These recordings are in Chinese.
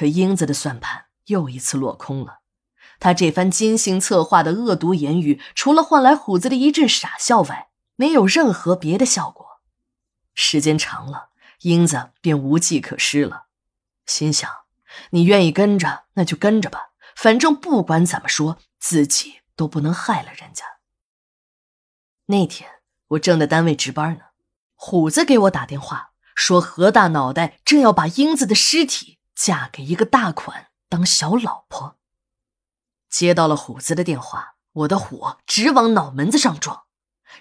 可英子的算盘又一次落空了。他这番精心策划的恶毒言语，除了换来虎子的一阵傻笑外，没有任何别的效果。时间长了，英子便无计可施了，心想：你愿意跟着，那就跟着吧，反正不管怎么说，自己都不能害了人家。那天我正在单位值班呢，虎子给我打电话说，何大脑袋正要把英子的尸体嫁给一个大款当小老婆。接到了虎子的电话，我的火直往脑门子上撞。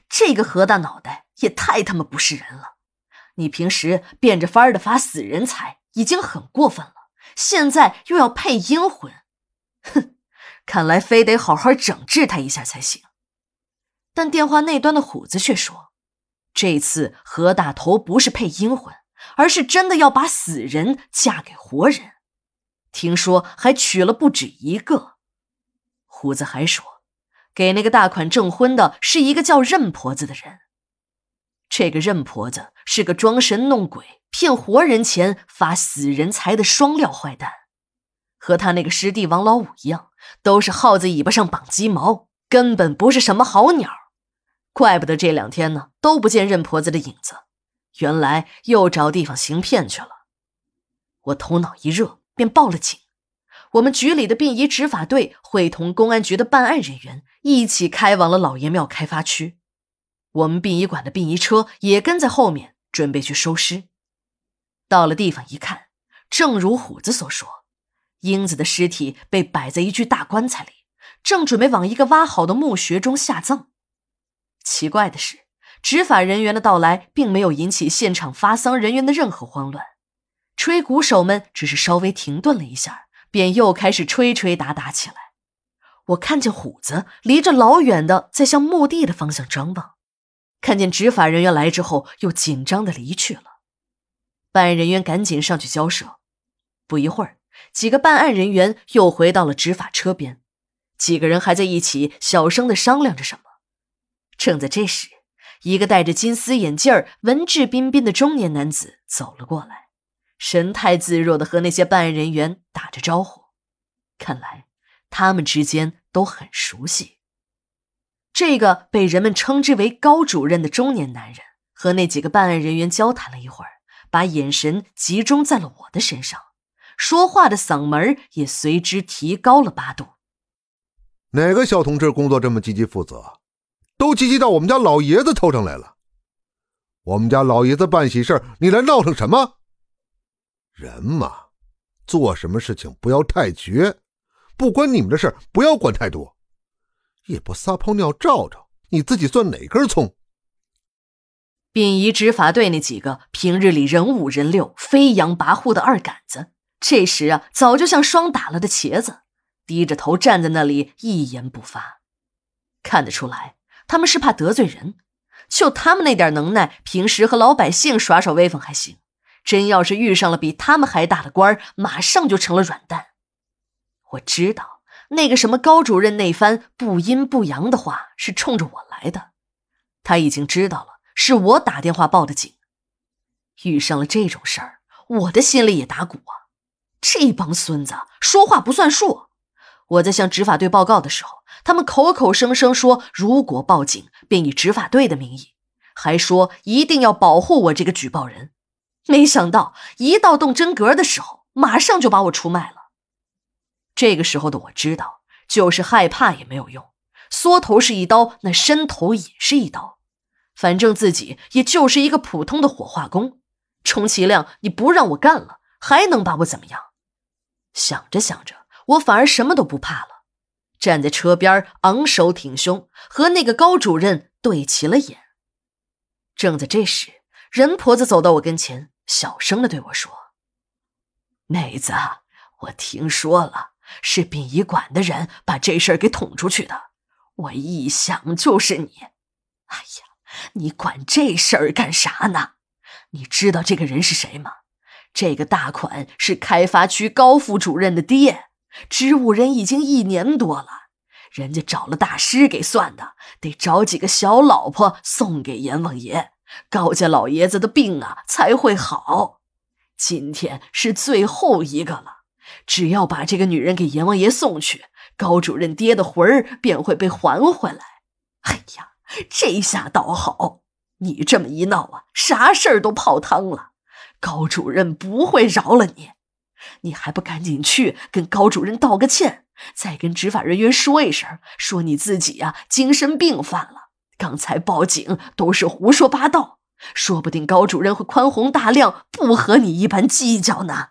这个何大脑袋也太他妈不是人了！你平时变着法儿的发死人财已经很过分了，现在又要配阴魂，哼！看来非得好好整治他一下才行。但电话那端的虎子却说，这次何大头不是配阴魂，而是真的要把死人嫁给活人，听说还娶了不止一个。虎子还说，给那个大款证婚的是一个叫任婆子的人。这个任婆子是个装神弄鬼、骗活人钱、发死人财的双料坏蛋，和他那个师弟王老五一样，都是耗子尾巴上绑鸡毛，根本不是什么好鸟。怪不得这两天呢都不见任婆子的影子，原来又找地方行骗去了。我头脑一热，便报了警。我们局里的殡仪执法队会同公安局的办案人员一起开往了老爷庙开发区，我们殡仪馆的殡仪车也跟在后面，准备去收尸。到了地方一看，正如虎子所说，英子的尸体被摆在一具大棺材里，正准备往一个挖好的墓穴中下葬。奇怪的是，执法人员的到来并没有引起现场发丧人员的任何慌乱，吹鼓手们只是稍微停顿了一下。便又开始吹吹打打起来。我看见虎子离着老远的在向墓地的方向张望，看见执法人员来之后，又紧张的离去了。办案人员赶紧上去交涉。不一会儿，几个办案人员又回到了执法车边，几个人还在一起小声的商量着什么。正在这时，一个戴着金丝眼镜、文质彬彬的中年男子走了过来。神态自若的和那些办案人员打着招呼，看来他们之间都很熟悉。这个被人们称之为高主任的中年男人和那几个办案人员交谈了一会儿，把眼神集中在了我的身上，说话的嗓门也随之提高了八度。哪个小同志工作这么积极负责，都积极到我们家老爷子头上来了？我们家老爷子办喜事你来闹腾什么？人嘛，做什么事情不要太绝，不关你们的事不要管太多，也不撒泡尿照照，你自己算哪根葱？殡仪执法队那几个平日里人五人六、飞扬跋扈的二杆子，这时啊，早就像霜打了的茄子，低着头站在那里一言不发。看得出来，他们是怕得罪人。就他们那点能耐，平时和老百姓耍耍威风还行。真要是遇上了比他们还大的官马上就成了软蛋。我知道那个什么高主任那番不阴不阳的话是冲着我来的，他已经知道了是我打电话报的警。遇上了这种事儿，我的心里也打鼓啊！这帮孙子说话不算数。我在向执法队报告的时候，他们口口声声说如果报警便以执法队的名义，还说一定要保护我这个举报人。没想到一到动真格的时候，马上就把我出卖了。这个时候的我知道，就是害怕也没有用，缩头是一刀，那伸头也是一刀，反正自己也就是一个普通的火化工，充其量你不让我干了，还能把我怎么样？想着想着，我反而什么都不怕了，站在车边昂首挺胸，和那个高主任对齐了眼。正在这时，任婆子走到我跟前。小声的对我说：“妹子，我听说了，是殡仪馆的人把这事儿给捅出去的。我一想就是你。哎呀，你管这事儿干啥呢？你知道这个人是谁吗？这个大款是开发区高副主任的爹，植物人已经一年多了。人家找了大师给算的，得找几个小老婆送给阎王爷。”高家老爷子的病啊才会好，今天是最后一个了。只要把这个女人给阎王爷送去，高主任爹的魂儿便会被还回来。哎呀，这下倒好，你这么一闹啊，啥事儿都泡汤了。高主任不会饶了你，你还不赶紧去跟高主任道个歉，再跟执法人员说一声，说你自己呀精神病犯了，刚才报警都是胡说八道，说不定高主任会宽宏大量，不和你一般计较呢。